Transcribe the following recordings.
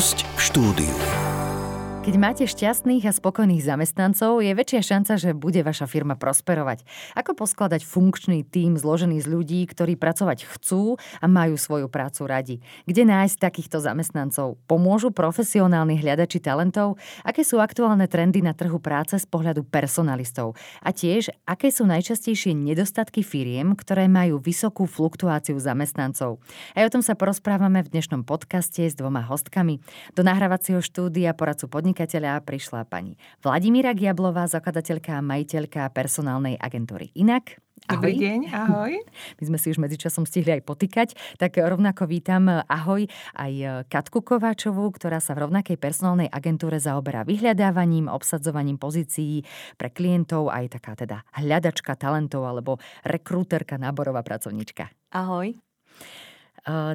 Host v štúdiu. Keď máte šťastných a spokojných zamestnancov, je väčšia šanca, že bude vaša firma prosperovať. Ako poskladať funkčný tím zložený z ľudí, ktorí pracovať chcú a majú svoju prácu radi? Kde nájsť takýchto zamestnancov? Pomôžu profesionálni hľadači talentov? Aké sú aktuálne trendy na trhu práce z pohľadu personalistov? A tiež, aké sú najčastejšie nedostatky firiem, ktoré majú vysokú fluktuáciu zamestnancov? Aj o tom sa porozprávame v dnešnom podcaste s dvoma hostkami. Do nahrávacieho štúdia poradcu podnik podnikateľa prišla pani Vladimíra Giablová, zakladateľka a majiteľka personálnej agentúry Inak. Ahoj. Dobrý deň, ahoj. My sme si už medzičasom stihli aj potýkať, tak rovnako vítam ahoj aj Katku Kováčovú, ktorá sa v rovnakej personálnej agentúre zaoberá vyhľadávaním, obsadzovaním pozícií pre klientov, aj taká teda hľadačka talentov alebo rekrúterka, náborová pracovníčka. Ahoj.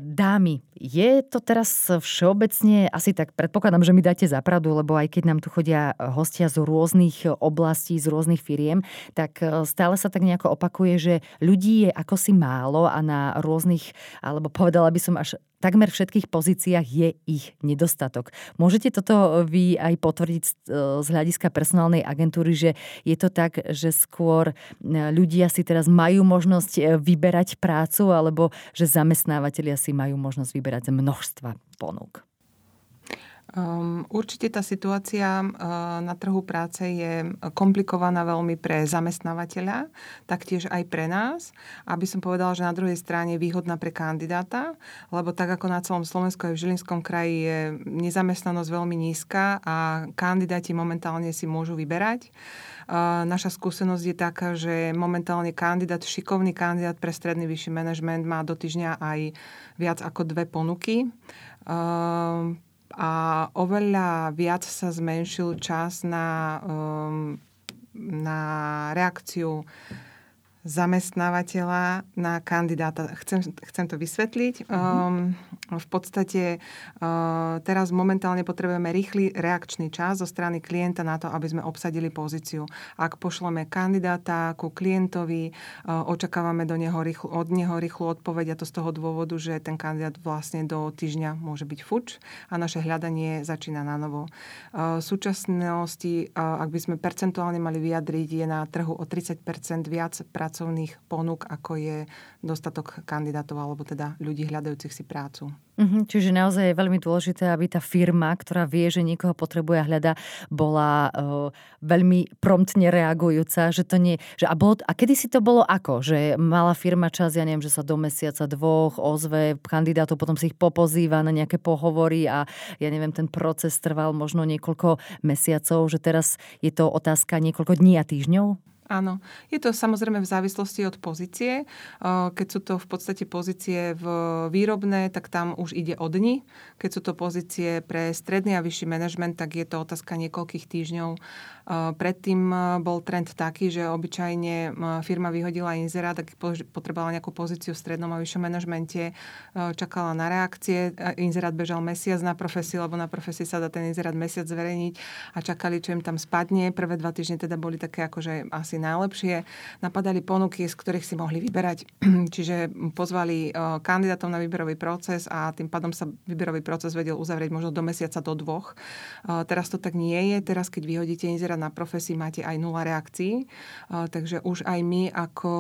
Dámy, je to teraz všeobecne, asi tak predpokladám, že mi dáte zapravdu, lebo aj keď nám tu chodia hostia z rôznych oblastí, z rôznych firiem, tak stále sa tak nejako opakuje, že ľudí je ako si málo a na rôznych, alebo povedala by som až takmer všetkých pozíciách je ich nedostatok. Môžete toto vy aj potvrdiť z e, hľadiska personálnej agentúry, že je to tak, že skôr e, ľudia si teraz majú možnosť e, vyberať prácu, alebo že zamestnávateľia si majú možnosť vyberať z množstva ponúk? Um, určite tá situácia uh, na trhu práce je komplikovaná veľmi pre zamestnávateľa, taktiež aj pre nás. Aby som povedala, že na druhej strane výhodná pre kandidáta, lebo tak ako na celom Slovensku aj v Žilinskom kraji je nezamestnanosť veľmi nízka a kandidáti momentálne si môžu vyberať. Uh, naša skúsenosť je taká, že momentálne kandidát, šikovný kandidát pre stredný vyšší manažment má do týždňa aj viac ako dve ponuky. Uh, a oveľa viac sa zmenšil čas na, um, na reakciu zamestnávateľa na kandidáta. Chcem, chcem to vysvetliť. Um, v podstate uh, teraz momentálne potrebujeme rýchly reakčný čas zo strany klienta na to, aby sme obsadili pozíciu. Ak pošleme kandidáta ku klientovi, uh, očakávame do neho rýchlu, od neho rýchlu odpoveď a to z toho dôvodu, že ten kandidát vlastne do týždňa môže byť fuč a naše hľadanie začína na novo. Uh, v súčasnosti, uh, ak by sme percentuálne mali vyjadriť, je na trhu o 30% viac prác pracovných ponúk, ako je dostatok kandidátov alebo teda ľudí hľadajúcich si prácu. Mm-hmm, čiže naozaj je veľmi dôležité, aby tá firma, ktorá vie, že niekoho potrebuje hľada, bola uh, veľmi promptne reagujúca, že to nie... Že a, bolo, a kedy si to bolo ako? Že mala firma čas, ja neviem, že sa do mesiaca dvoch ozve kandidátov, potom si ich popozýva na nejaké pohovory a ja neviem, ten proces trval možno niekoľko mesiacov, že teraz je to otázka niekoľko dní a týždňov? Áno, je to samozrejme v závislosti od pozície. Keď sú to v podstate pozície v výrobné, tak tam už ide o dni. Keď sú to pozície pre stredný a vyšší manažment, tak je to otázka niekoľkých týždňov Predtým bol trend taký, že obyčajne firma vyhodila inzerát, tak potrebovala nejakú pozíciu v strednom a vyššom manažmente, čakala na reakcie. Inzerát bežal mesiac na profesii, lebo na profesii sa dá ten inzerát mesiac zverejniť a čakali, čo im tam spadne. Prvé dva týždne teda boli také akože asi najlepšie. Napadali ponuky, z ktorých si mohli vyberať. Čiže pozvali kandidátov na výberový proces a tým pádom sa výberový proces vedel uzavrieť možno do mesiaca, do dvoch. Teraz to tak nie je. Teraz, keď vyhodíte inzerát na profesii máte aj nula reakcií, takže už aj my ako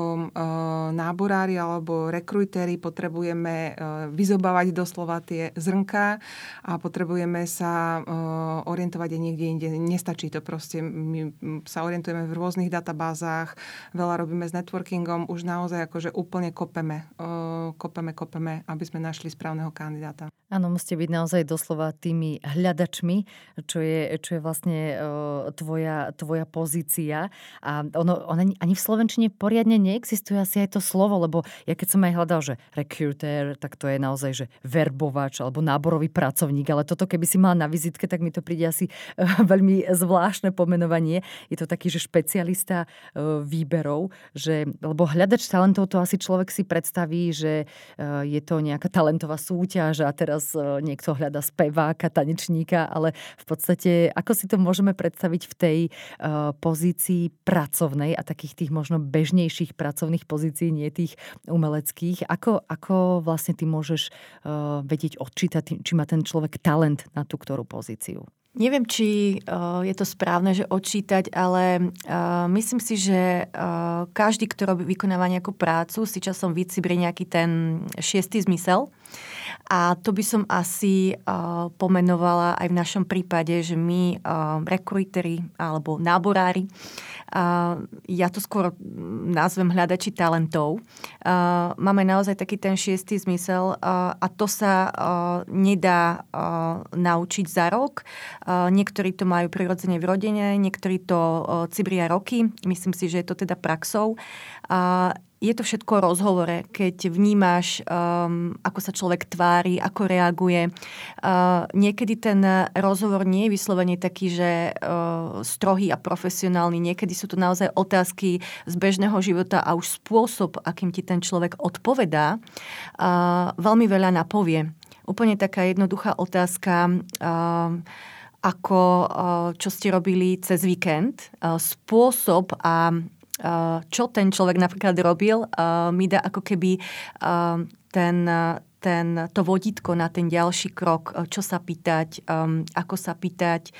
náborári alebo rekrujtéri potrebujeme vyzobávať doslova tie zrnka a potrebujeme sa orientovať aj niekde inde. Nestačí to proste. My sa orientujeme v rôznych databázach, veľa robíme s networkingom, už naozaj akože úplne kopeme, kopeme, kopeme, aby sme našli správneho kandidáta. Áno, musíte byť naozaj doslova tými hľadačmi, čo je, čo je vlastne tvoja, tvoja pozícia. A ono, ono ani v Slovenčine poriadne neexistuje asi aj to slovo, lebo ja keď som aj hľadal, že recruiter, tak to je naozaj, že verbovač alebo náborový pracovník, ale toto keby si mal na vizitke, tak mi to príde asi uh, veľmi zvláštne pomenovanie. Je to taký, že špecialista uh, výberov, že, lebo hľadač talentov to asi človek si predstaví, že uh, je to nejaká talentová súťaž a teraz niekto hľada speváka, tanečníka, ale v podstate ako si to môžeme predstaviť v tej tej uh, pozícii pracovnej a takých tých možno bežnejších pracovných pozícií, nie tých umeleckých. Ako, ako vlastne ty môžeš uh, vedieť odčítať, či má ten človek talent na tú ktorú pozíciu? Neviem, či uh, je to správne, že odčítať, ale myslím si, že každý, kto robí, vykonáva nejakú prácu, si časom vycibri nejaký ten šiestý zmysel. A to by som asi uh, pomenovala aj v našom prípade, že my, uh, rekruitery alebo náborári, uh, ja to skôr nazvem hľadači talentov, uh, máme naozaj taký ten šiestý zmysel uh, a to sa uh, nedá uh, naučiť za rok. Uh, niektorí to majú prirodzene v rodine, niektorí to uh, cibria roky. Myslím si, že je to teda praxou. Uh, je to všetko o rozhovore, keď vnímaš, um, ako sa človek tvári, ako reaguje. Uh, niekedy ten rozhovor nie je vyslovene taký, že uh, strohý a profesionálny. Niekedy sú to naozaj otázky z bežného života a už spôsob, akým ti ten človek odpovedá, uh, veľmi veľa napovie. Úplne taká jednoduchá otázka. Uh, ako uh, čo ste robili cez víkend, uh, spôsob a čo ten človek napríklad robil, mi dá ako keby ten, ten, to vodítko na ten ďalší krok, čo sa pýtať, ako sa pýtať,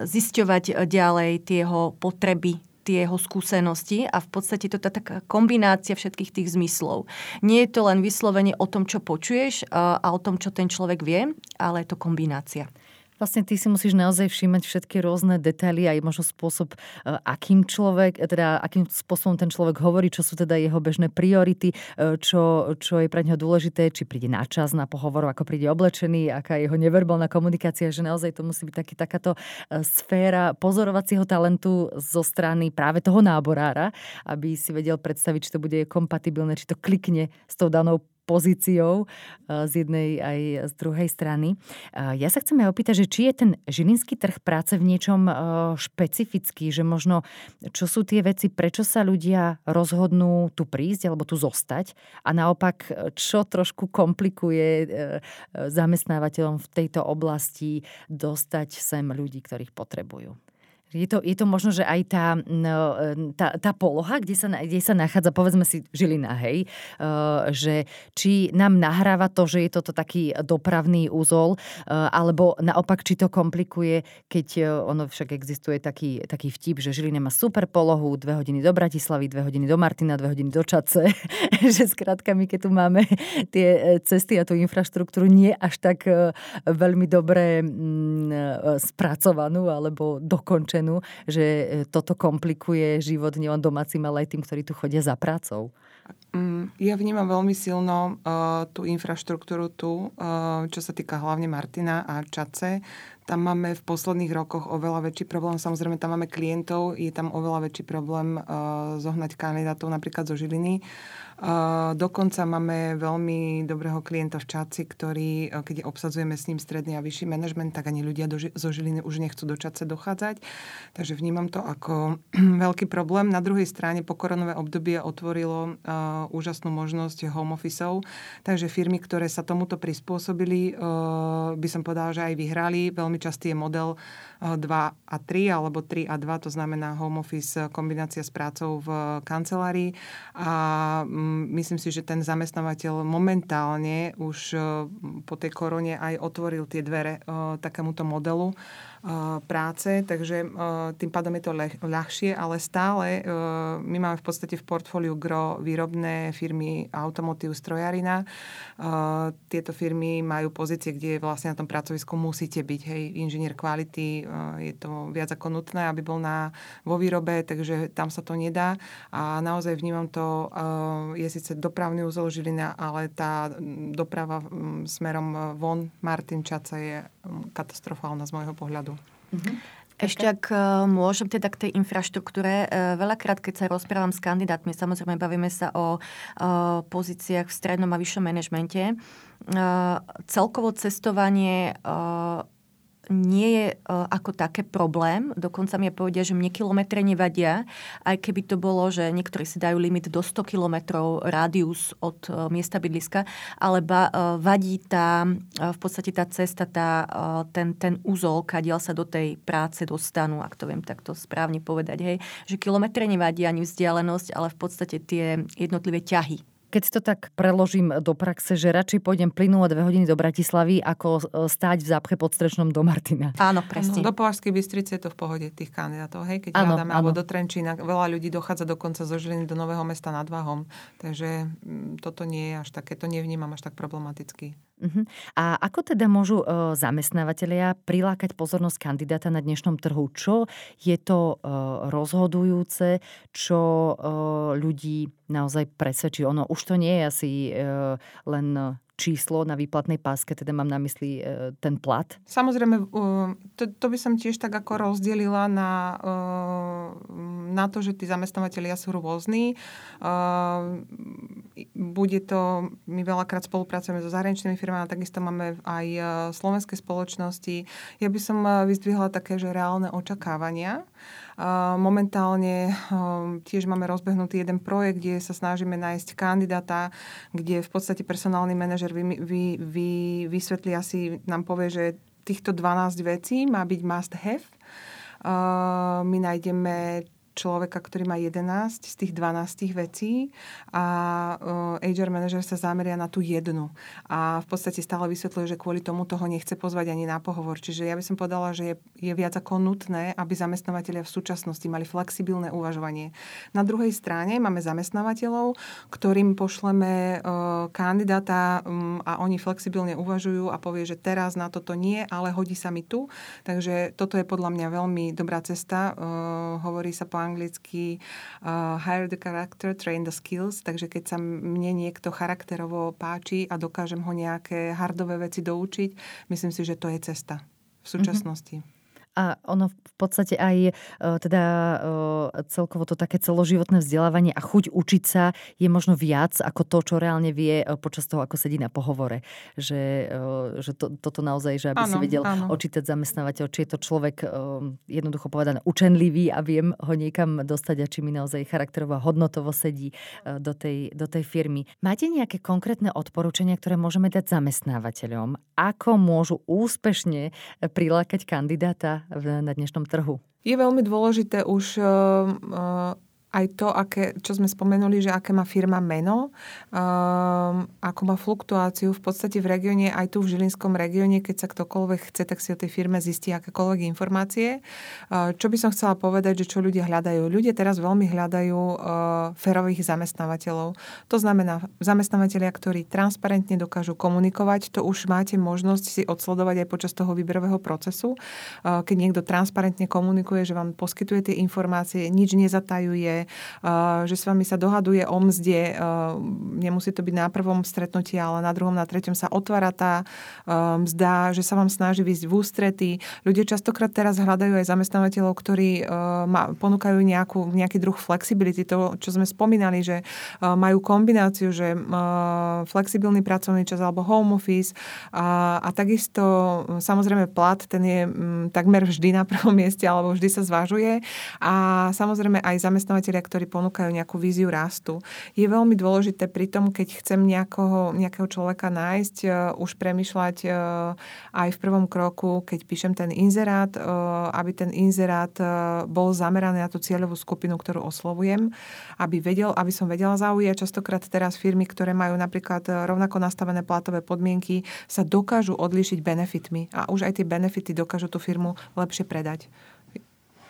zisťovať ďalej tie jeho potreby, tie jeho skúsenosti a v podstate to je taká kombinácia všetkých tých zmyslov. Nie je to len vyslovene o tom, čo počuješ a o tom, čo ten človek vie, ale je to kombinácia. Vlastne ty si musíš naozaj všímať všetky rôzne detaily aj možno spôsob, e, akým človek, teda akým spôsobom ten človek hovorí, čo sú teda jeho bežné priority, e, čo, čo je pre neho dôležité, či príde na čas na pohovor, ako príde oblečený, aká je jeho neverbálna komunikácia, že naozaj to musí byť taký, takáto e, sféra pozorovacího talentu zo strany práve toho náborára, aby si vedel predstaviť, či to bude kompatibilné, či to klikne s tou danou pozíciou eh, z jednej aj z druhej strany. Eh, ja sa chcem aj opýtať, že či je ten žilinský trh práce v niečom eh, špecifický, že možno čo sú tie veci, prečo sa ľudia rozhodnú tu prísť alebo tu zostať a naopak, čo trošku komplikuje zamestnávateľom v tejto oblasti dostať sem ľudí, ktorých potrebujú. Je to, je to možno, že aj tá, no, tá, tá poloha, kde sa, kde sa nachádza, povedzme si Žilina, hej, uh, že či nám nahráva to, že je toto taký dopravný úzol, uh, alebo naopak, či to komplikuje, keď ono však existuje taký, taký vtip, že Žilina má super polohu, dve hodiny do Bratislavy, dve hodiny do Martina, dve hodiny do Čace, že skrátka my, keď tu máme tie cesty a tú infraštruktúru nie až tak veľmi dobre mm, spracovanú alebo dokončenú, cenu, že e, toto komplikuje život nielen domácim, ale aj tým, ktorí tu chodia za prácou? Mm, ja vnímam veľmi silno uh, tú infraštruktúru tu, uh, čo sa týka hlavne Martina a Čace. Tam máme v posledných rokoch oveľa väčší problém. Samozrejme, tam máme klientov, je tam oveľa väčší problém uh, zohnať kandidátov napríklad zo Žiliny. Uh, dokonca máme veľmi dobrého klienta v Čaci, ktorý, uh, keď obsadzujeme s ním stredný a vyšší manažment, tak ani ľudia do, zo Žiliny už nechcú do Čace dochádzať. Takže vnímam to ako veľký problém. Na druhej strane pokoronové obdobie otvorilo uh, úžasnú možnosť home officeov, takže firmy, ktoré sa tomuto prispôsobili, uh, by som povedala, že aj vyhrali. Veľmi častý je model 2 a 3 alebo 3 a 2, to znamená home office kombinácia s prácou v kancelárii. A mm, myslím si, že ten zamestnávateľ momentálne už po tej korone aj otvoril tie dvere takémuto modelu práce, takže tým pádom je to ľahšie, ale stále my máme v podstate v portfóliu gro výrobné firmy automotív strojarina. Tieto firmy majú pozície, kde vlastne na tom pracovisku musíte byť. Hej, inžinier kvality, je to viac ako nutné, aby bol na, vo výrobe, takže tam sa to nedá. A naozaj vnímam to, je síce dopravný úzol Žilina, ale tá doprava smerom von Martin Čaca je katastrofálna z môjho pohľadu. Mm-hmm. Ešte ak e, môžem teda k tej infraštruktúre, e, veľakrát, keď sa rozprávam s kandidátmi, samozrejme bavíme sa o, o pozíciách v strednom a vyššom manažmente, celkovo cestovanie nie je uh, ako také problém. Dokonca mi povedia, že mne kilometre nevadia, aj keby to bolo, že niektorí si dajú limit do 100 kilometrov rádius od uh, miesta bydliska, ale uh, vadí tá, v podstate tá cesta, tá, ten, ten úzol, kadiaľ sa do tej práce dostanú, ak to viem takto správne povedať. Hej. Že kilometre nevadí ani vzdialenosť, ale v podstate tie jednotlivé ťahy keď si to tak preložím do praxe, že radšej pôjdem plynulo dve hodiny do Bratislavy, ako e, stáť v zápche pod Strečnom do Martina. Áno, presne. No, do Považskej Bystrice je to v pohode tých kandidátov. Hej? Keď áno, hľadáme, alebo do Trenčína, veľa ľudí dochádza dokonca zo Žiliny do Nového mesta nad Váhom. Takže mm, toto nie je až také, to nevnímam až tak problematicky. Uh-huh. A ako teda môžu uh, zamestnávateľia prilákať pozornosť kandidáta na dnešnom trhu? Čo je to uh, rozhodujúce, čo uh, ľudí naozaj presvedčí? Ono už to nie je asi uh, len číslo na výplatnej páske, teda mám na mysli e, ten plat? Samozrejme, to, to by som tiež tak ako rozdelila na, e, na to, že tí zamestnávateľia sú rôzni. E, bude to, my veľakrát spolupracujeme so zahraničnými firmami, takisto máme aj slovenské spoločnosti. Ja by som vyzdvihla také, že reálne očakávania. Momentálne tiež máme rozbehnutý jeden projekt, kde sa snažíme nájsť kandidáta, kde v podstate personálny manažer vy, vy, vy, vysvetlí asi, nám povie, že týchto 12 vecí má byť must have. My nájdeme človeka, ktorý má 11 z tých 12 vecí a uh, HR manažer sa zameria na tú jednu. A v podstate stále vysvetľuje, že kvôli tomu toho nechce pozvať ani na pohovor. Čiže ja by som povedala, že je, je viac ako nutné, aby zamestnávateľia v súčasnosti mali flexibilné uvažovanie. Na druhej strane máme zamestnávateľov, ktorým pošleme uh, kandidáta um, a oni flexibilne uvažujú a povie, že teraz na toto nie, ale hodí sa mi tu. Takže toto je podľa mňa veľmi dobrá cesta. Uh, hovorí sa po anglicky uh, hire the character, train the skills, takže keď sa mne niekto charakterovo páči a dokážem ho nejaké hardové veci doučiť, myslím si, že to je cesta v súčasnosti. Mm-hmm. A ono v podstate aj e, teda e, celkovo to také celoživotné vzdelávanie a chuť učiť sa je možno viac ako to, čo reálne vie e, počas toho, ako sedí na pohovore. Že, že to, toto naozaj, že aby ano, si vedel ano. očítať zamestnávateľ, či je to človek jednoducho povedané učenlivý a viem ho niekam dostať a či mi naozaj charakterovo a hodnotovo sedí do tej, do tej firmy. Máte nejaké konkrétne odporúčania, ktoré môžeme dať zamestnávateľom? Ako môžu úspešne prilákať kandidáta na dnešnom trhu? Je veľmi dôležité už uh, aj to, aké, čo sme spomenuli, že aké má firma meno, um, ako má fluktuáciu v podstate v regióne, aj tu v Žilinskom regióne, keď sa ktokoľvek chce, tak si o tej firme zistí akékoľvek informácie. Uh, čo by som chcela povedať, že čo ľudia hľadajú? Ľudia teraz veľmi hľadajú uh, férových zamestnávateľov. To znamená zamestnávateľia, ktorí transparentne dokážu komunikovať, to už máte možnosť si odsledovať aj počas toho výberového procesu. Uh, keď niekto transparentne komunikuje, že vám poskytuje tie informácie, nič nezatajuje, že s vami sa dohaduje o mzde. Nemusí to byť na prvom stretnutí, ale na druhom, na treťom sa otvára tá mzda, že sa vám snaží výjsť v ústrety. Ľudia častokrát teraz hľadajú aj zamestnávateľov, ktorí ponúkajú nejakú, nejaký druh flexibility. To, čo sme spomínali, že majú kombináciu, že flexibilný pracovný čas alebo home office a, a takisto samozrejme plat, ten je takmer vždy na prvom mieste alebo vždy sa zvažuje a samozrejme aj zamestnávateľ podnikatelia, ktorí ponúkajú nejakú víziu rastu. Je veľmi dôležité pri tom, keď chcem nejakého, nejakého človeka nájsť, uh, už premyšľať uh, aj v prvom kroku, keď píšem ten inzerát, uh, aby ten inzerát bol zameraný na tú cieľovú skupinu, ktorú oslovujem, aby, vedel, aby som vedela zaujať. Častokrát teraz firmy, ktoré majú napríklad rovnako nastavené platové podmienky, sa dokážu odlíšiť benefitmi a už aj tie benefity dokážu tú firmu lepšie predať.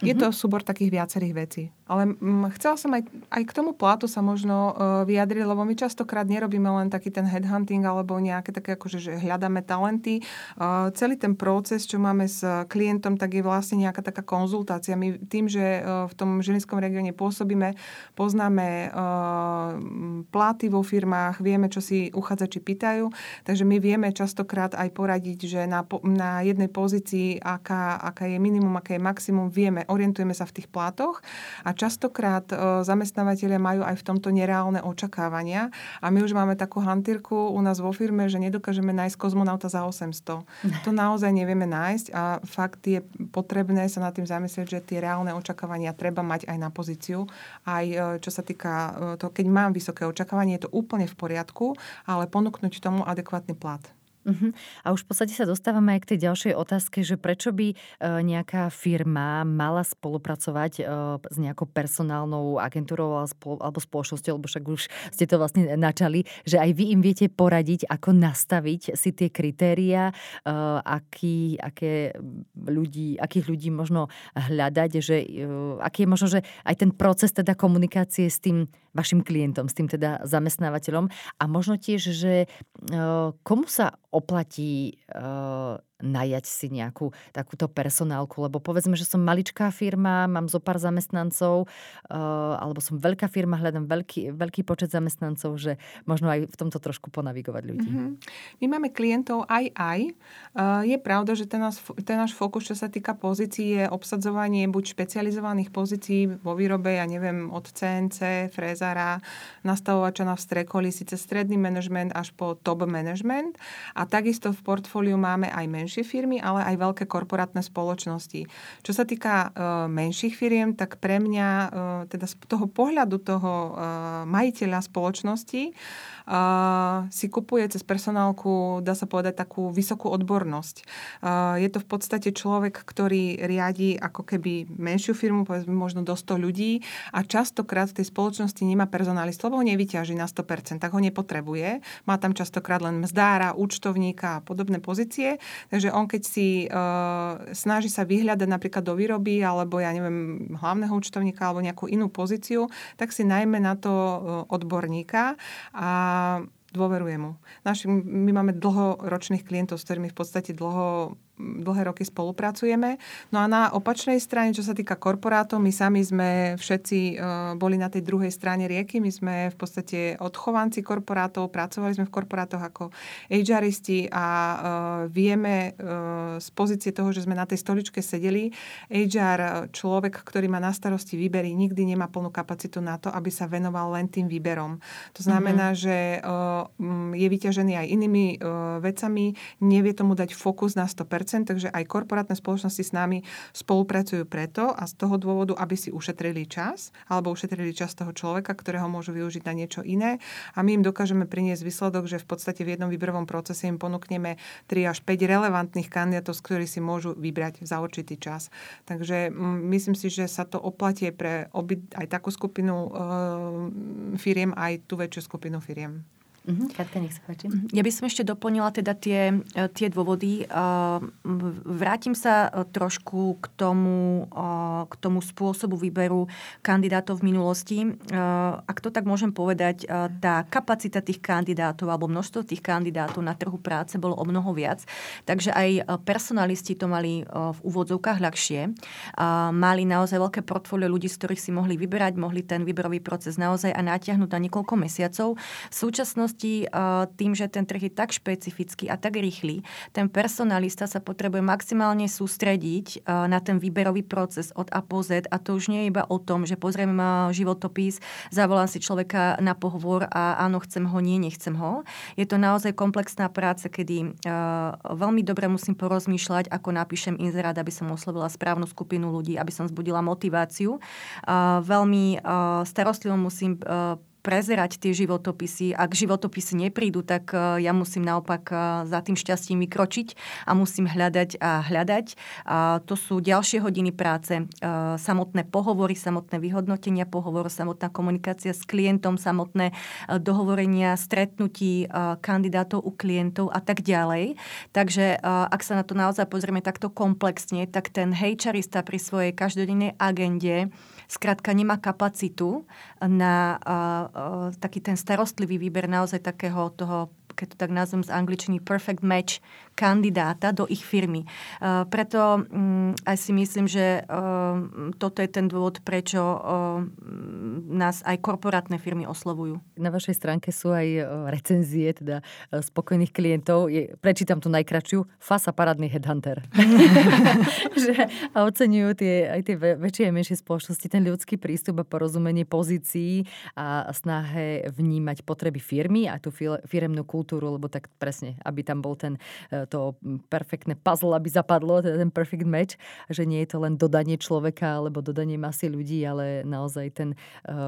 Je to mhm. súbor takých viacerých vecí. Ale mm, chcela som aj, aj k tomu platu sa možno uh, vyjadriť, lebo my častokrát nerobíme len taký ten headhunting alebo nejaké také, akože, že hľadáme talenty. Uh, celý ten proces, čo máme s klientom, tak je vlastne nejaká taká konzultácia. My tým, že uh, v tom žilinskom regióne pôsobíme, poznáme uh, platy vo firmách, vieme, čo si uchádzači pýtajú, takže my vieme častokrát aj poradiť, že na, na jednej pozícii, aká, aká je minimum, aké je maximum, vieme orientujeme sa v tých platoch a častokrát zamestnávateľia majú aj v tomto nereálne očakávania a my už máme takú hantírku u nás vo firme, že nedokážeme nájsť kozmonauta za 800. To naozaj nevieme nájsť a fakt je potrebné sa nad tým zamyslieť, že tie reálne očakávania treba mať aj na pozíciu. Aj čo sa týka toho, keď mám vysoké očakávanie, je to úplne v poriadku, ale ponúknuť tomu adekvátny plat. Uh-huh. A už v podstate sa dostávame aj k tej ďalšej otázke, že prečo by e, nejaká firma mala spolupracovať e, s nejakou personálnou agentúrou alebo spoločnosťou, lebo však už ste to vlastne načali, že aj vy im viete poradiť, ako nastaviť si tie kritéria, e, aký, aké ľudí, akých ľudí možno hľadať, že aký je možno, že aj ten proces teda komunikácie s tým vašim klientom, s tým teda zamestnávateľom a možno tiež, že komu sa oplatí uh, najať si nejakú takúto personálku, lebo povedzme, že som maličká firma, mám zo pár zamestnancov, uh, alebo som veľká firma, hľadám veľký, veľký počet zamestnancov, že možno aj v tomto trošku ponavigovať ľudí. Mm-hmm. My máme klientov aj aj. Uh, je pravda, že ten, nás, ten náš fokus, čo sa týka pozícií, je obsadzovanie buď špecializovaných pozícií vo výrobe, ja neviem, od CNC, frézara, nastavovača na vstrekoli, síce stredný manažment až po top management. A takisto v portfóliu máme aj menšie menšie firmy, ale aj veľké korporátne spoločnosti. Čo sa týka uh, menších firiem, tak pre mňa, uh, teda z toho pohľadu toho uh, majiteľa spoločnosti, si kupuje cez personálku, dá sa povedať, takú vysokú odbornosť. Je to v podstate človek, ktorý riadi ako keby menšiu firmu, povedzme možno do 100 ľudí a častokrát v tej spoločnosti nemá personalistu, lebo ho nevyťaží na 100%, tak ho nepotrebuje. Má tam častokrát len mzdára, účtovníka a podobné pozície. Takže on keď si uh, snaží sa vyhľadať napríklad do výroby alebo ja neviem, hlavného účtovníka alebo nejakú inú pozíciu, tak si najmä na to odborníka a dôveruje mu. Naši, my máme dlhoročných klientov, s ktorými v podstate dlho dlhé roky spolupracujeme. No a na opačnej strane, čo sa týka korporátov, my sami sme všetci uh, boli na tej druhej strane rieky. My sme v podstate odchovanci korporátov, pracovali sme v korporátoch ako HRisti a uh, vieme uh, z pozície toho, že sme na tej stoličke sedeli, HR človek, ktorý má na starosti výbery, nikdy nemá plnú kapacitu na to, aby sa venoval len tým výberom. To znamená, mm-hmm. že je vyťažený aj inými vecami, nevie tomu dať fokus na 100%, takže aj korporátne spoločnosti s nami spolupracujú preto a z toho dôvodu, aby si ušetrili čas alebo ušetrili čas toho človeka, ktorého môžu využiť na niečo iné a my im dokážeme priniesť výsledok, že v podstate v jednom výberovom procese im ponúkneme 3 až 5 relevantných kandidátov, z ktorých si môžu vybrať za určitý čas. Takže myslím si, že sa to oplatie pre obi, aj takú skupinu e, firiem, aj tú väčšiu skupinu firiem. Uh-huh. Katka, nech sa páči. Mhm. Ja by som ešte doplnila teda tie, e, tie dôvody. E, vrátim sa e, trošku k tomu, k tomu spôsobu výberu kandidátov v minulosti. Ak to tak môžem povedať, tá kapacita tých kandidátov alebo množstvo tých kandidátov na trhu práce bolo o mnoho viac. Takže aj personalisti to mali v úvodzovkách ľahšie. Mali naozaj veľké portfólio ľudí, z ktorých si mohli vyberať, mohli ten výberový proces naozaj aj natiahnuť na niekoľko mesiacov. V súčasnosti súčasnosti tým, že ten trh je tak špecifický a tak rýchly, ten personalista sa potrebuje maximálne sústrediť na ten výberový proces od A po Z a to už nie je iba o tom, že pozriem životopis, zavolám si človeka na pohovor a áno, chcem ho, nie, nechcem ho. Je to naozaj komplexná práca, kedy veľmi dobre musím porozmýšľať, ako napíšem inzerát, aby som oslovila správnu skupinu ľudí, aby som zbudila motiváciu. Veľmi starostlivo musím prezerať tie životopisy. Ak životopisy neprídu, tak e, ja musím naopak e, za tým šťastím vykročiť a musím hľadať a hľadať. A to sú ďalšie hodiny práce. E, samotné pohovory, samotné vyhodnotenia pohovor, samotná komunikácia s klientom, samotné dohovorenia, stretnutí kandidátov u klientov a tak ďalej. Takže ak sa na to naozaj pozrieme takto komplexne, tak ten HRista pri svojej každodennej agende skrátka nemá kapacitu na uh, uh, taký ten starostlivý výber naozaj takého toho keď to tak nazvem z angličtiny, perfect match kandidáta do ich firmy. Preto mm, aj si myslím, že toto je ten dôvod, prečo nás aj korporátne firmy oslovujú. Na vašej stránke sú aj recenzie teda spokojných klientov. prečítam tu najkračšiu. Fasa parádny headhunter. že oceňujú tie, aj tie väčšie a menšie spoločnosti ten ľudský prístup a porozumenie pozícií a snahe vnímať potreby firmy a tú firemnú kultúru, lebo tak presne, aby tam bol ten to perfektné puzzle, aby zapadlo, ten perfect match, že nie je to len dodanie človeka alebo dodanie masy ľudí, ale naozaj ten e,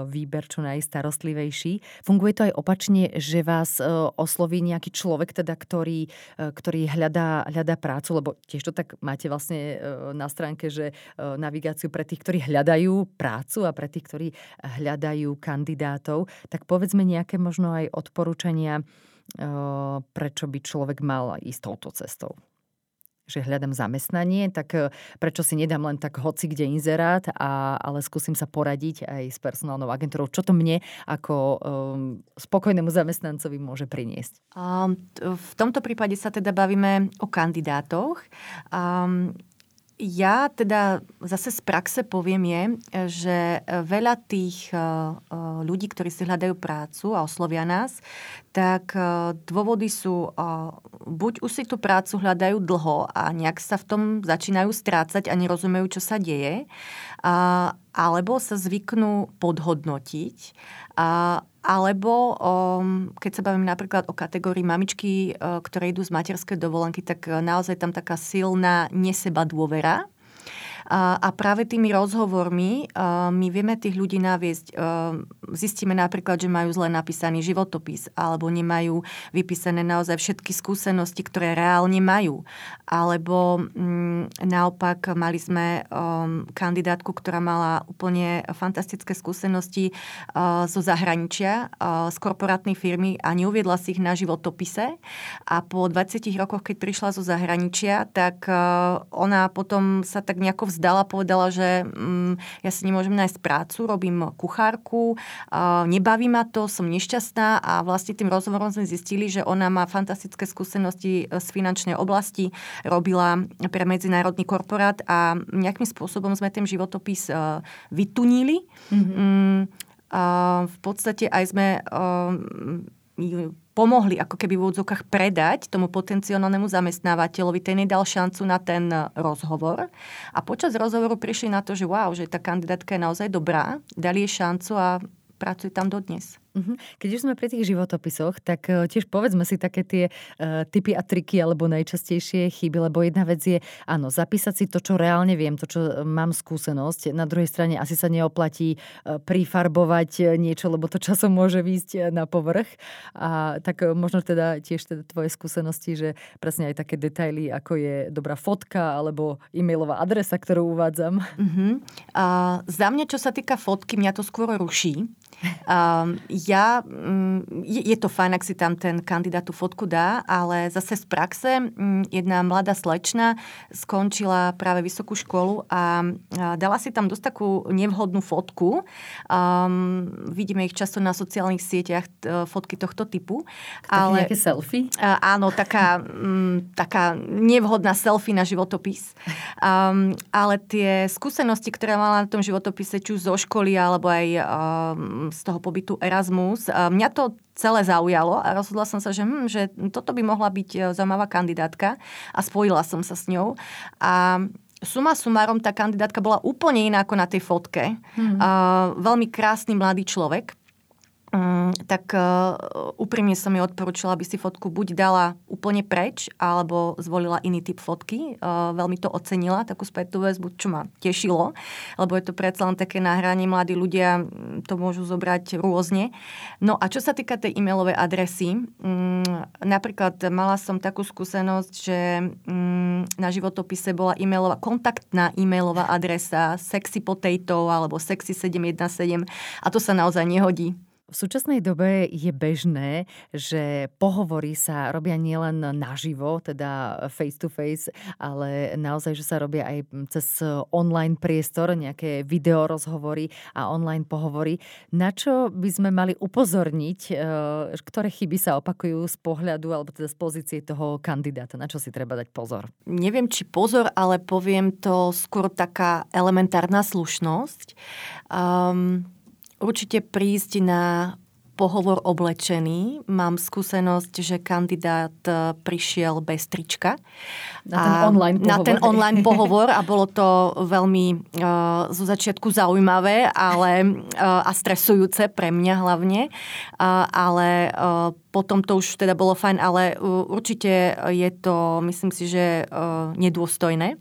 výber čo najstarostlivejší. Funguje to aj opačne, že vás e, osloví nejaký človek, teda, ktorý, e, ktorý hľadá, hľadá prácu, lebo tiež to tak máte vlastne na stránke, že navigáciu pre tých, ktorí hľadajú prácu a pre tých, ktorí hľadajú kandidátov. Tak povedzme nejaké možno aj odporúčania prečo by človek mal ísť touto cestou že hľadám zamestnanie, tak e, prečo si nedám len tak hoci kde inzerát, a, ale skúsim sa poradiť aj s personálnou agentúrou. Čo to mne ako um, spokojnému zamestnancovi môže priniesť? Um, v tomto prípade sa teda bavíme o kandidátoch. Um, ja teda zase z praxe poviem je, že veľa tých eh, eh, ľudí, ktorí si hľadajú prácu a oslovia nás, tak dôvody sú, buď už si tú prácu hľadajú dlho a nejak sa v tom začínajú strácať a nerozumejú, čo sa deje, alebo sa zvyknú podhodnotiť, alebo keď sa bavím napríklad o kategórii mamičky, ktoré idú z materskej dovolenky, tak naozaj tam taká silná neseba dôvera a, a práve tými rozhovormi my vieme tých ľudí naviesť. Zistíme napríklad, že majú zle napísaný životopis alebo nemajú vypísané naozaj všetky skúsenosti, ktoré reálne majú. Alebo mm, naopak mali sme um, kandidátku, ktorá mala úplne fantastické skúsenosti uh, zo zahraničia, uh, z korporátnej firmy a neuviedla si ich na životopise. A po 20 rokoch, keď prišla zo zahraničia, tak uh, ona potom sa tak nejako vzdala, povedala, že mm, ja si nemôžem nájsť prácu, robím kuchárku, uh, nebaví ma to, som nešťastná a vlastne tým rozhovorom sme zistili, že ona má fantastické skúsenosti z finančnej oblasti, robila pre medzinárodný korporát a nejakým spôsobom sme ten životopis uh, vytunili. Mm-hmm. Um, uh, v podstate aj sme uh, pomohli ako keby v úvodzokách predať tomu potenciálnemu zamestnávateľovi, ten nedal šancu na ten rozhovor. A počas rozhovoru prišli na to, že wow, že tá kandidátka je naozaj dobrá, dali jej šancu a pracuje tam dodnes. Mhm. Keď už sme pri tých životopisoch, tak e, tiež povedzme si také tie uh, typy a triky alebo najčastejšie chyby, lebo jedna vec je, áno, zapísať si to, čo reálne viem, to, čo mám skúsenosť. Na druhej strane asi sa neoplatí uh, prifarbovať niečo, lebo to časom môže výjsť na povrch. A tak možno teda tiež teda tvoje skúsenosti, že presne aj také detaily, ako je dobrá fotka alebo e-mailová adresa, ktorú uvádzam. Uh-huh. Uh, za mňa, čo sa týka fotky, mňa to skôr ruší. Uh, ja, mm, je, to fajn, ak si tam ten kandidát tú fotku dá, ale zase z praxe mm, jedna mladá slečna skončila práve vysokú školu a dala si tam dosť takú nevhodnú fotku. Um, vidíme ich často na sociálnych sieťach, fotky tohto typu. Také ale, nejaké selfie? Áno, taká, um, taká nevhodná selfie na životopis. Um, ale tie skúsenosti, ktoré mala na tom životopise, či už zo školy, alebo aj um, z toho pobytu Erasmus, Erasmus. Mňa to celé zaujalo a rozhodla som sa, že, hm, že toto by mohla byť e, zaujímavá kandidátka a spojila som sa s ňou. A suma sumárom tá kandidátka bola úplne iná ako na tej fotke. Hmm. Uh, veľmi krásny mladý človek. Um, tak uh, úprimne som jej odporúčala, aby si fotku buď dala úplne preč, alebo zvolila iný typ fotky. Uh, veľmi to ocenila, takú spätnú väzbu, čo ma tešilo, lebo je to predsa len také nahranie, mladí ľudia to môžu zobrať rôzne. No a čo sa týka tej e-mailovej adresy, um, napríklad mala som takú skúsenosť, že um, na životopise bola e-mailová, kontaktná e-mailová adresa sexy potato alebo sexy 717 a to sa naozaj nehodí V súčasnej dobe je bežné, že pohovory sa robia nielen naživo, teda face to face, ale naozaj, že sa robia aj cez online priestor, nejaké video rozhovory a online pohovory. Na čo by sme mali upozorniť, e, ktoré chyby sa opakujú z pohľadu alebo teda z pozície toho kandidáta? Na čo si treba dať pozor? Neviem, či pozor, ale poviem to skôr taká elementárna slušnosť. Um, určite prísť na pohovor oblečený. Mám skúsenosť, že kandidát e, prišiel bez trička. Na ten online pohovor. Na ten online pohovor a bolo to veľmi uh, zo začiatku zaujímavé ale, uh, a stresujúce pre mňa hlavne. Uh, ale uh, potom to už teda bolo fajn, ale určite je to, myslím si, že nedôstojné.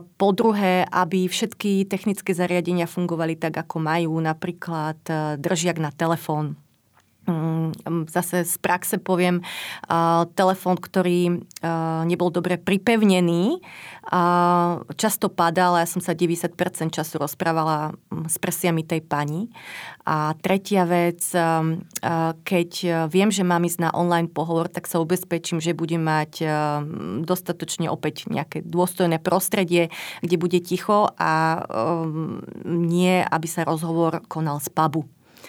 Po druhé, aby všetky technické zariadenia fungovali tak, ako majú, napríklad držiak na telefón, zase z praxe poviem, telefón, ktorý nebol dobre pripevnený, často padal a ja som sa 90% času rozprávala mm, s prsiami tej pani. A tretia vec, keď viem, že mám ísť na online pohovor, tak sa ubezpečím, že budem mať dostatočne opäť nejaké dôstojné prostredie, kde bude ticho a nie, aby sa rozhovor konal z pubu.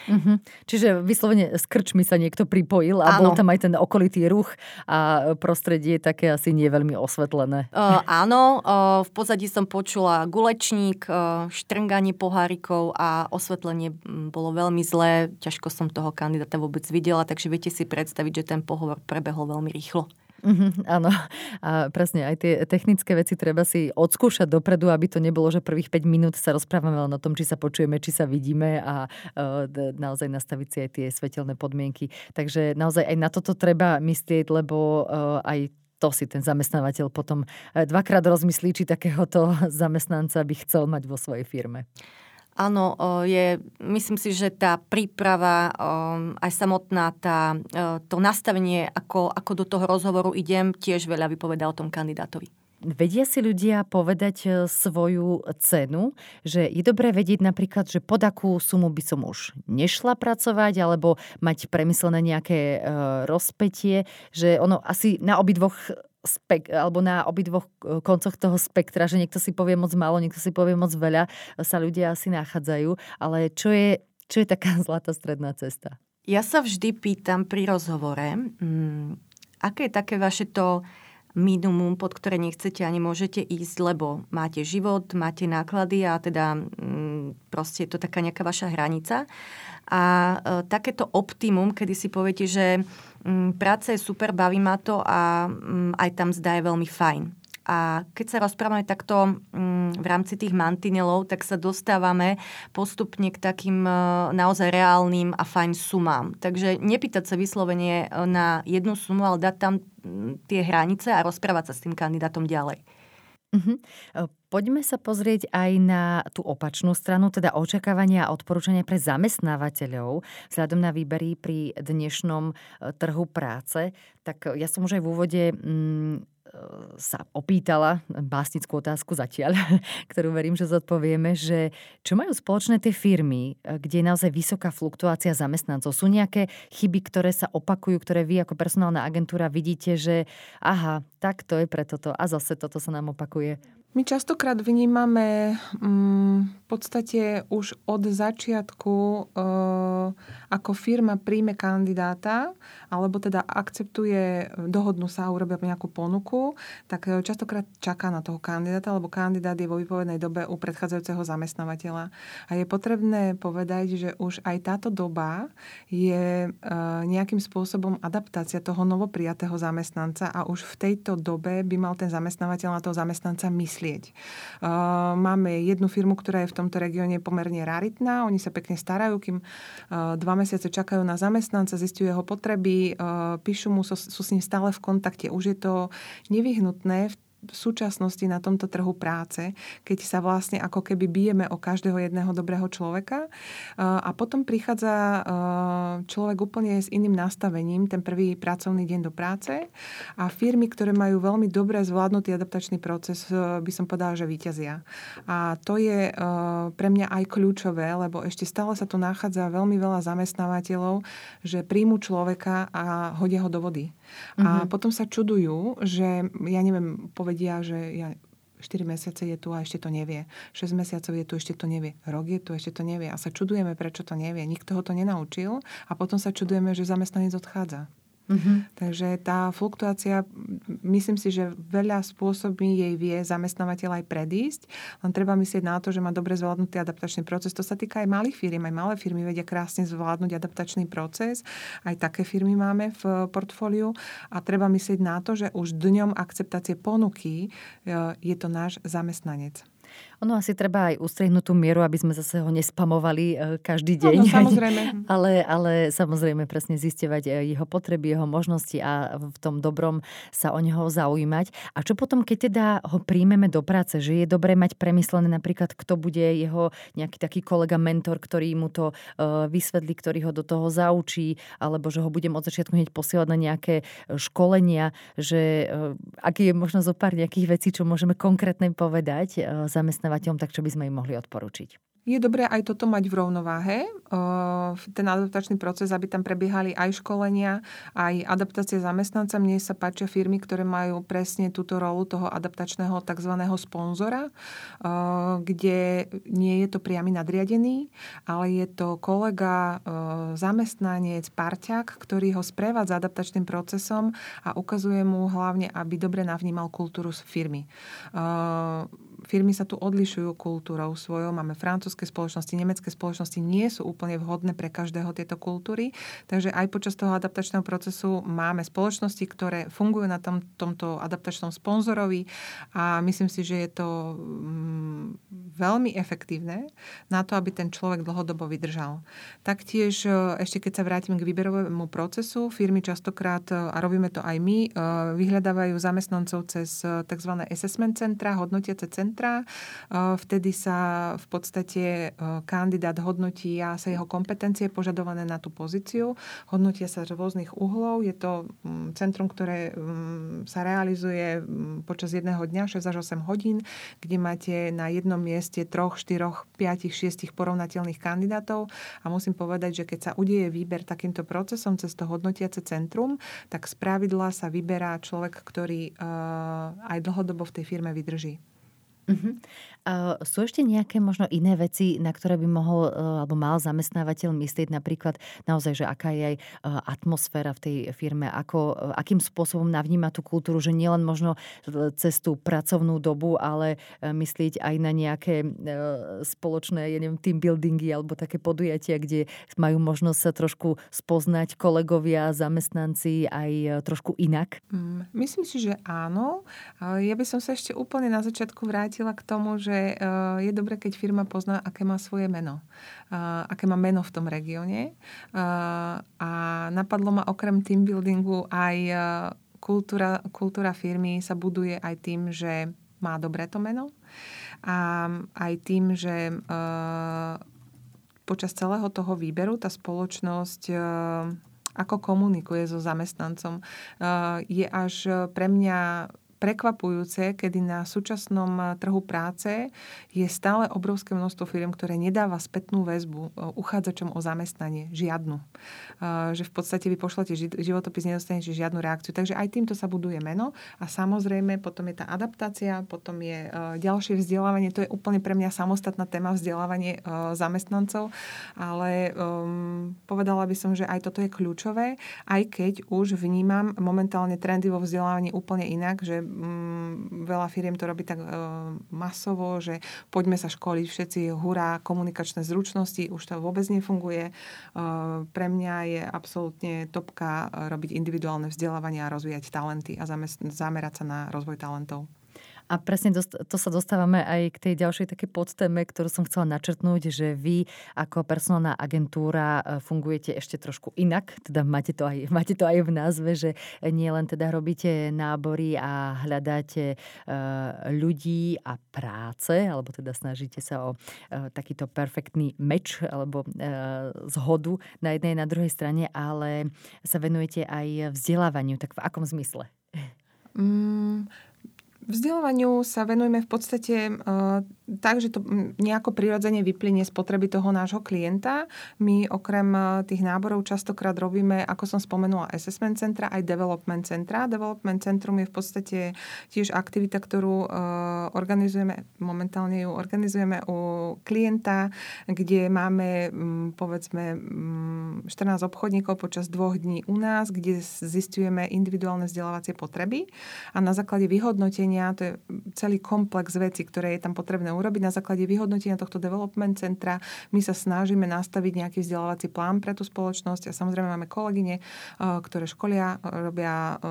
Mm-hmm. Čiže vyslovene s krčmi sa niekto pripojil a áno. bol tam aj ten okolitý ruch a prostredie také asi nie veľmi osvetlené. Uh, áno, uh, v pozadí som počula gulečník, uh, štrnganie pohárikov a osvetlenie bolo veľmi zlé. Ťažko som toho kandidáta vôbec videla, takže viete si predstaviť, že ten pohovor prebehol veľmi rýchlo. Mm-hmm, áno. A presne, aj tie technické veci treba si odskúšať dopredu, aby to nebolo, že prvých 5 minút sa rozprávame len o tom, či sa počujeme, či sa vidíme a uh, naozaj nastaviť si aj tie svetelné podmienky. Takže naozaj aj na toto treba myslieť, lebo uh, aj to si ten zamestnávateľ potom e, dvakrát rozmyslí, či takéhoto zamestnanca by chcel mať vo svojej firme. Áno, je, myslím si, že tá príprava, aj samotná tá, to nastavenie, ako, ako do toho rozhovoru idem, tiež veľa vypoveda o tom kandidátovi. Vedia si ľudia povedať e, svoju cenu, že je dobré vedieť napríklad, že pod akú sumu by som už nešla pracovať, alebo mať premyslené nejaké e, rozpetie, že ono asi na obidvoch spek, alebo na obidvoch e, koncoch toho spektra, že niekto si povie moc málo, niekto si povie moc veľa, sa ľudia asi nachádzajú. Ale čo je, čo je taká zlatá stredná cesta? Ja sa vždy pýtam pri rozhovore, hmm, aké je také vaše to minimum, pod ktoré nechcete ani môžete ísť, lebo máte život, máte náklady a teda mm, proste je to taká nejaká vaša hranica. A e, takéto optimum, kedy si poviete, že mm, práca je super, baví ma to a mm, aj tam zdá je veľmi fajn. A keď sa rozprávame takto mm, v rámci tých mantinelov, tak sa dostávame postupne k takým e, naozaj reálnym a fajn sumám. Takže nepýtať sa vyslovene e, na jednu sumu, ale dať tam mm, tie hranice a rozprávať sa s tým kandidátom ďalej. Uh-huh. Poďme sa pozrieť aj na tú opačnú stranu, teda očakávania a odporúčania pre zamestnávateľov vzhľadom na výbery pri dnešnom trhu práce. Tak ja som už aj v úvode mm, sa opýtala básnickú otázku zatiaľ, ktorú verím, že zodpovieme, že čo majú spoločné tie firmy, kde je naozaj vysoká fluktuácia zamestnancov? Sú nejaké chyby, ktoré sa opakujú, ktoré vy ako personálna agentúra vidíte, že aha, tak to je pre toto a zase toto sa nám opakuje? My častokrát vnímame v podstate už od začiatku, uh, ako firma príjme kandidáta, alebo teda akceptuje, dohodnú sa urobia nejakú ponuku, tak e, častokrát čaká na toho kandidáta, lebo kandidát je vo výpovednej dobe u predchádzajúceho zamestnávateľa. A je potrebné povedať, že už aj táto doba je uh, nejakým spôsobom adaptácia toho novoprijatého zamestnanca a už v tejto dobe by mal ten zamestnávateľ na toho zamestnanca myslieť myslieť. Máme jednu firmu, ktorá je v tomto regióne pomerne raritná. Oni sa pekne starajú, kým dva mesiace čakajú na zamestnanca, zistujú jeho potreby, píšu mu, sú s ním stále v kontakte. Už je to nevyhnutné v v súčasnosti na tomto trhu práce, keď sa vlastne ako keby bijeme o každého jedného dobrého človeka. A potom prichádza človek úplne s iným nastavením, ten prvý pracovný deň do práce a firmy, ktoré majú veľmi dobre zvládnutý adaptačný proces, by som povedala, že víťazia. A to je pre mňa aj kľúčové, lebo ešte stále sa tu nachádza veľmi veľa zamestnávateľov, že príjmu človeka a hodia ho do vody. Mm-hmm. A mhm. potom sa čudujú, že ja neviem, povedia, že ja 4 mesiace je tu a ešte to nevie. 6 mesiacov je tu, ešte to nevie. Rok je tu, ešte to nevie. A sa čudujeme, prečo to nevie. Nikto ho to nenaučil a potom sa čudujeme, že zamestnanec odchádza. Mm-hmm. Takže tá fluktuácia, myslím si, že veľa spôsobí jej vie zamestnávateľ aj predísť, len treba myslieť na to, že má dobre zvládnutý adaptačný proces. To sa týka aj malých firm, aj malé firmy vedia krásne zvládnuť adaptačný proces. Aj také firmy máme v portfóliu a treba myslieť na to, že už dňom akceptácie ponuky e, je to náš zamestnanec. Ono asi treba aj ustriehnúť tú mieru, aby sme zase ho nespamovali e, každý deň. No, no samozrejme. ale, ale samozrejme presne zistovať e, jeho potreby, jeho možnosti a v tom dobrom sa o neho zaujímať. A čo potom, keď teda ho príjmeme do práce, že je dobré mať premyslené napríklad, kto bude jeho nejaký taký kolega, mentor, ktorý mu to e, vysvetlí, ktorý ho do toho zaučí, alebo že ho budem od začiatku hneď posielať na nejaké školenia, že aký je možno zo pár nejakých vecí, čo môžeme konkrétne povedať zamestnať zamestnávateľom, tak čo by sme im mohli odporučiť? Je dobré aj toto mať v rovnováhe, ten adaptačný proces, aby tam prebiehali aj školenia, aj adaptácie zamestnanca. Mne sa páčia firmy, ktoré majú presne túto rolu toho adaptačného tzv. sponzora, kde nie je to priamy nadriadený, ale je to kolega, zamestnanec, parťák, ktorý ho sprevádza adaptačným procesom a ukazuje mu hlavne, aby dobre navnímal kultúru firmy firmy sa tu odlišujú kultúrou svojou. Máme francúzske spoločnosti, nemecké spoločnosti nie sú úplne vhodné pre každého tieto kultúry. Takže aj počas toho adaptačného procesu máme spoločnosti, ktoré fungujú na tom, tomto adaptačnom sponzorovi a myslím si, že je to mm, veľmi efektívne na to, aby ten človek dlhodobo vydržal. Taktiež e, ešte keď sa vrátim k výberovému procesu, firmy častokrát, e, a robíme to aj my, e, vyhľadávajú zamestnancov cez tzv. assessment centra, hodnotiace centra, centra. Vtedy sa v podstate kandidát hodnotí a sa jeho kompetencie požadované na tú pozíciu. Hodnotia sa z rôznych uhlov. Je to mm, centrum, ktoré mm, sa realizuje mm, počas jedného dňa, 6 až 8 hodín, kde máte na jednom mieste 3, 4, 5, 6 porovnateľných kandidátov. A musím povedať, že keď sa udieje výber takýmto procesom cez to hodnotiace centrum, tak z pravidla sa vyberá človek, ktorý aj dlhodobo v tej firme vydrží. Mhm. Sú ešte nejaké možno iné veci, na ktoré by mohol uh, alebo mal zamestnávateľ myslieť napríklad naozaj, že aká je aj uh, atmosféra v tej firme, ako, uh, akým spôsobom navníma tú kultúru, že nielen možno cez tú pracovnú dobu, ale myslieť aj na nejaké spoločné, ja neviem, team buildingy alebo také podujatia, kde majú možnosť sa trošku spoznať kolegovia, zamestnanci aj trošku inak? Mm, myslím si, že áno. Ja by som sa ešte úplne na začiatku vrátila k tomu, že eh, je dobré, keď firma pozná, aké má svoje meno. Eh, aké má meno v tom regióne. Eh, a napadlo ma okrem team buildingu aj kultúra, kultúra firmy sa buduje aj tým, že má dobré to meno a aj tým, že počas celého toho výberu tá spoločnosť ako komunikuje so zamestnancom, je až pre mňa prekvapujúce, kedy na súčasnom eh, trhu práce je stále obrovské množstvo firm, ktoré nedáva spätnú väzbu eh, uchádzačom o zamestnanie. Žiadnu. Eh, že v podstate vy pošlete životopis, nedostanete žiadnu reakciu. Takže aj týmto sa buduje meno a samozrejme potom je tá adaptácia, potom je ďalšie vzdelávanie. To je úplne pre mňa samostatná téma vzdelávanie zamestnancov, ale um, povedala by som, že aj toto je kľúčové, aj keď už vnímam momentálne trendy vo vzdelávaní úplne inak, že mm, veľa firiem to robí tak e, masovo, že poďme sa školiť všetci, hurá, komunikačné zručnosti, už to vôbec nefunguje. E, pre mňa je absolútne topka robiť individuálne vzdelávanie a rozvíjať talenty a zamerať sa na rozvoj talentov. A presne to sa dostávame aj k tej ďalšej také podtéme, ktorú som chcela načrtnúť, že vy ako personálna agentúra e, fungujete ešte trošku inak, teda máte to aj, máte to aj v názve, že nie len teda robíte nábory a hľadáte e, ľudí a práce, alebo teda snažíte sa o e, takýto perfektný meč alebo zhodu na jednej na druhej strane, ale sa venujete aj vzdelávaniu. Tak v akom zmysle? Mm, Vzdelávaniu sa venujeme v podstate uh, tak, že to nejako prirodzene vyplynie z potreby toho nášho klienta. My okrem uh, tých náborov častokrát robíme, ako som spomenula, assessment centra, aj development centra. Development centrum je v podstate tiež aktivita, ktorú uh, organizujeme, momentálne ju organizujeme u klienta, kde máme povedzme um, 14 obchodníkov počas dvoch dní u nás, kde zistujeme individuálne vzdelávacie potreby a na základe vyhodnotenia, to je celý komplex vecí, ktoré je tam potrebné urobiť. Na základe vyhodnotenia tohto development centra my sa snažíme nastaviť nejaký vzdelávací plán pre tú spoločnosť a samozrejme máme kolegyne, eh, ktoré školia, eh, robia eh,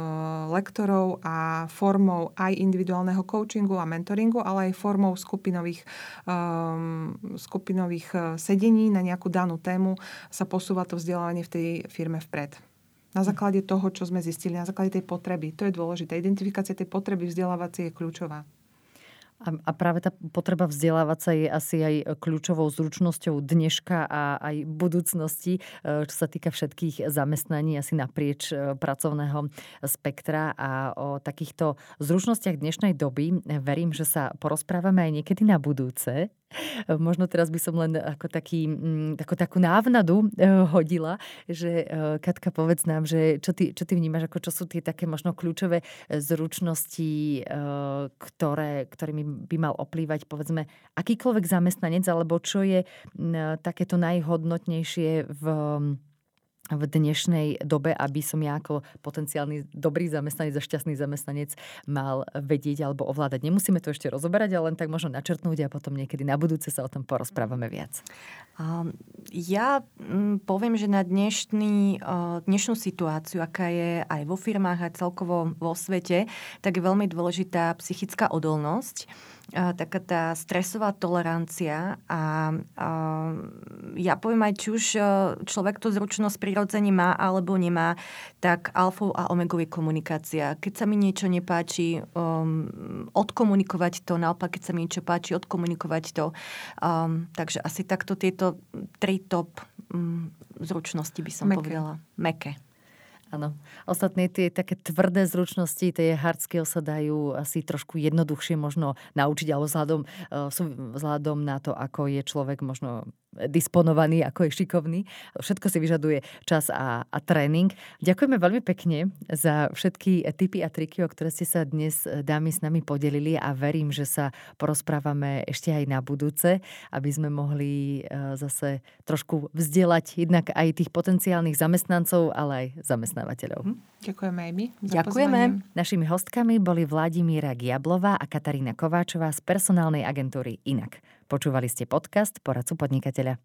lektorov a formou aj individuálneho coachingu a mentoringu, ale aj formou skupinových, skupinových sedení na nejakú danú tému sa posúva to vzdelávanie v tej firme vpred na základe toho, čo sme zistili, na základe tej potreby. To je dôležité. Identifikácia tej potreby vzdelávacej je kľúčová. A, a práve tá potreba vzdelávať sa je asi aj kľúčovou zručnosťou dneška a aj budúcnosti, e, čo sa týka všetkých zamestnaní asi naprieč e, pracovného spektra. A o takýchto zručnostiach dnešnej doby verím, že sa porozprávame aj niekedy na budúce. Možno teraz by som len ako, taký, mm, ako takú návnadu eh, hodila, že eh, Katka, povedz nám, že čo ty, čo ty vnímaš, ako čo sú tie také možno kľúčové zručnosti, ktoré, ktorými by mal oplývať povedzme akýkoľvek zamestnanec, alebo čo je takéto najhodnotnejšie v v dnešnej dobe, aby som ja ako potenciálny dobrý zamestnanec a šťastný zamestnanec mal vedieť alebo ovládať. Nemusíme to ešte rozoberať, ale len tak možno načrtnúť a potom niekedy na budúce sa o tom porozprávame viac. Ja mm, poviem, že na dnešný, dnešnú situáciu, aká je aj vo firmách, aj celkovo vo svete, tak je veľmi dôležitá psychická odolnosť taká tá stresová tolerancia a, a ja poviem aj, či už človek tú zručnosť prirodzene má alebo nemá, tak alfou a omegou je komunikácia. Keď sa mi niečo nepáči, um, odkomunikovať to, naopak, keď sa mi niečo páči, odkomunikovať to. Um, takže asi takto tieto tri top um, zručnosti by som Meké. povedala. Meké. Áno. Ostatné tie také tvrdé zručnosti, tie hard skills sa dajú asi trošku jednoduchšie možno naučiť, alebo vzhľadom, eh, vzhľadom na to, ako je človek možno disponovaný, ako je šikovný. Všetko si vyžaduje čas a, a tréning. Ďakujeme veľmi pekne za všetky tipy a triky, o ktoré ste sa dnes eh, dámy s nami podelili a verím, že sa porozprávame ešte aj na budúce, aby sme mohli eh, zase trošku vzdielať jednak aj tých potenciálnych zamestnancov, ale aj zamestnávateľov. Hm? Ďakujeme aj my. Ďakujeme. Pozvanie. Našimi hostkami boli Vladimíra Giablová a Katarína Kováčová z personálnej agentúry Inak. Počúvali ste podcast Poradcu podnikateľa.